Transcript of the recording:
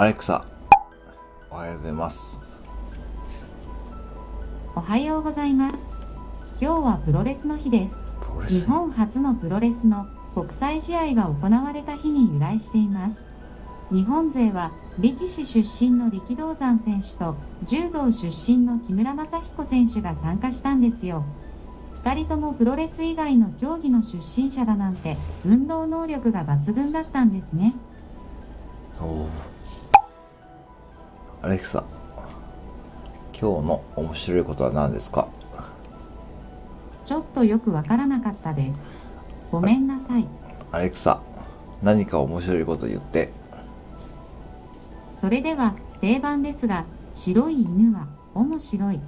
アレクサ、おはようございます。おはようございます。今日はプロレスの日です。日本初のプロレスの国際試合が行われた日に由来しています。日本勢は力士出身の力道山選手と柔道出身の木村正彦選手が参加したんですよ。二人ともプロレス以外の競技の出身者だなんて運動能力が抜群だったんですね。アレクサ、今日の面白いことは何ですか？ちょっとよくわからなかったです。ごめんなさい。アレクサ、何か面白いこと言って。それでは定番ですが白い犬は面白い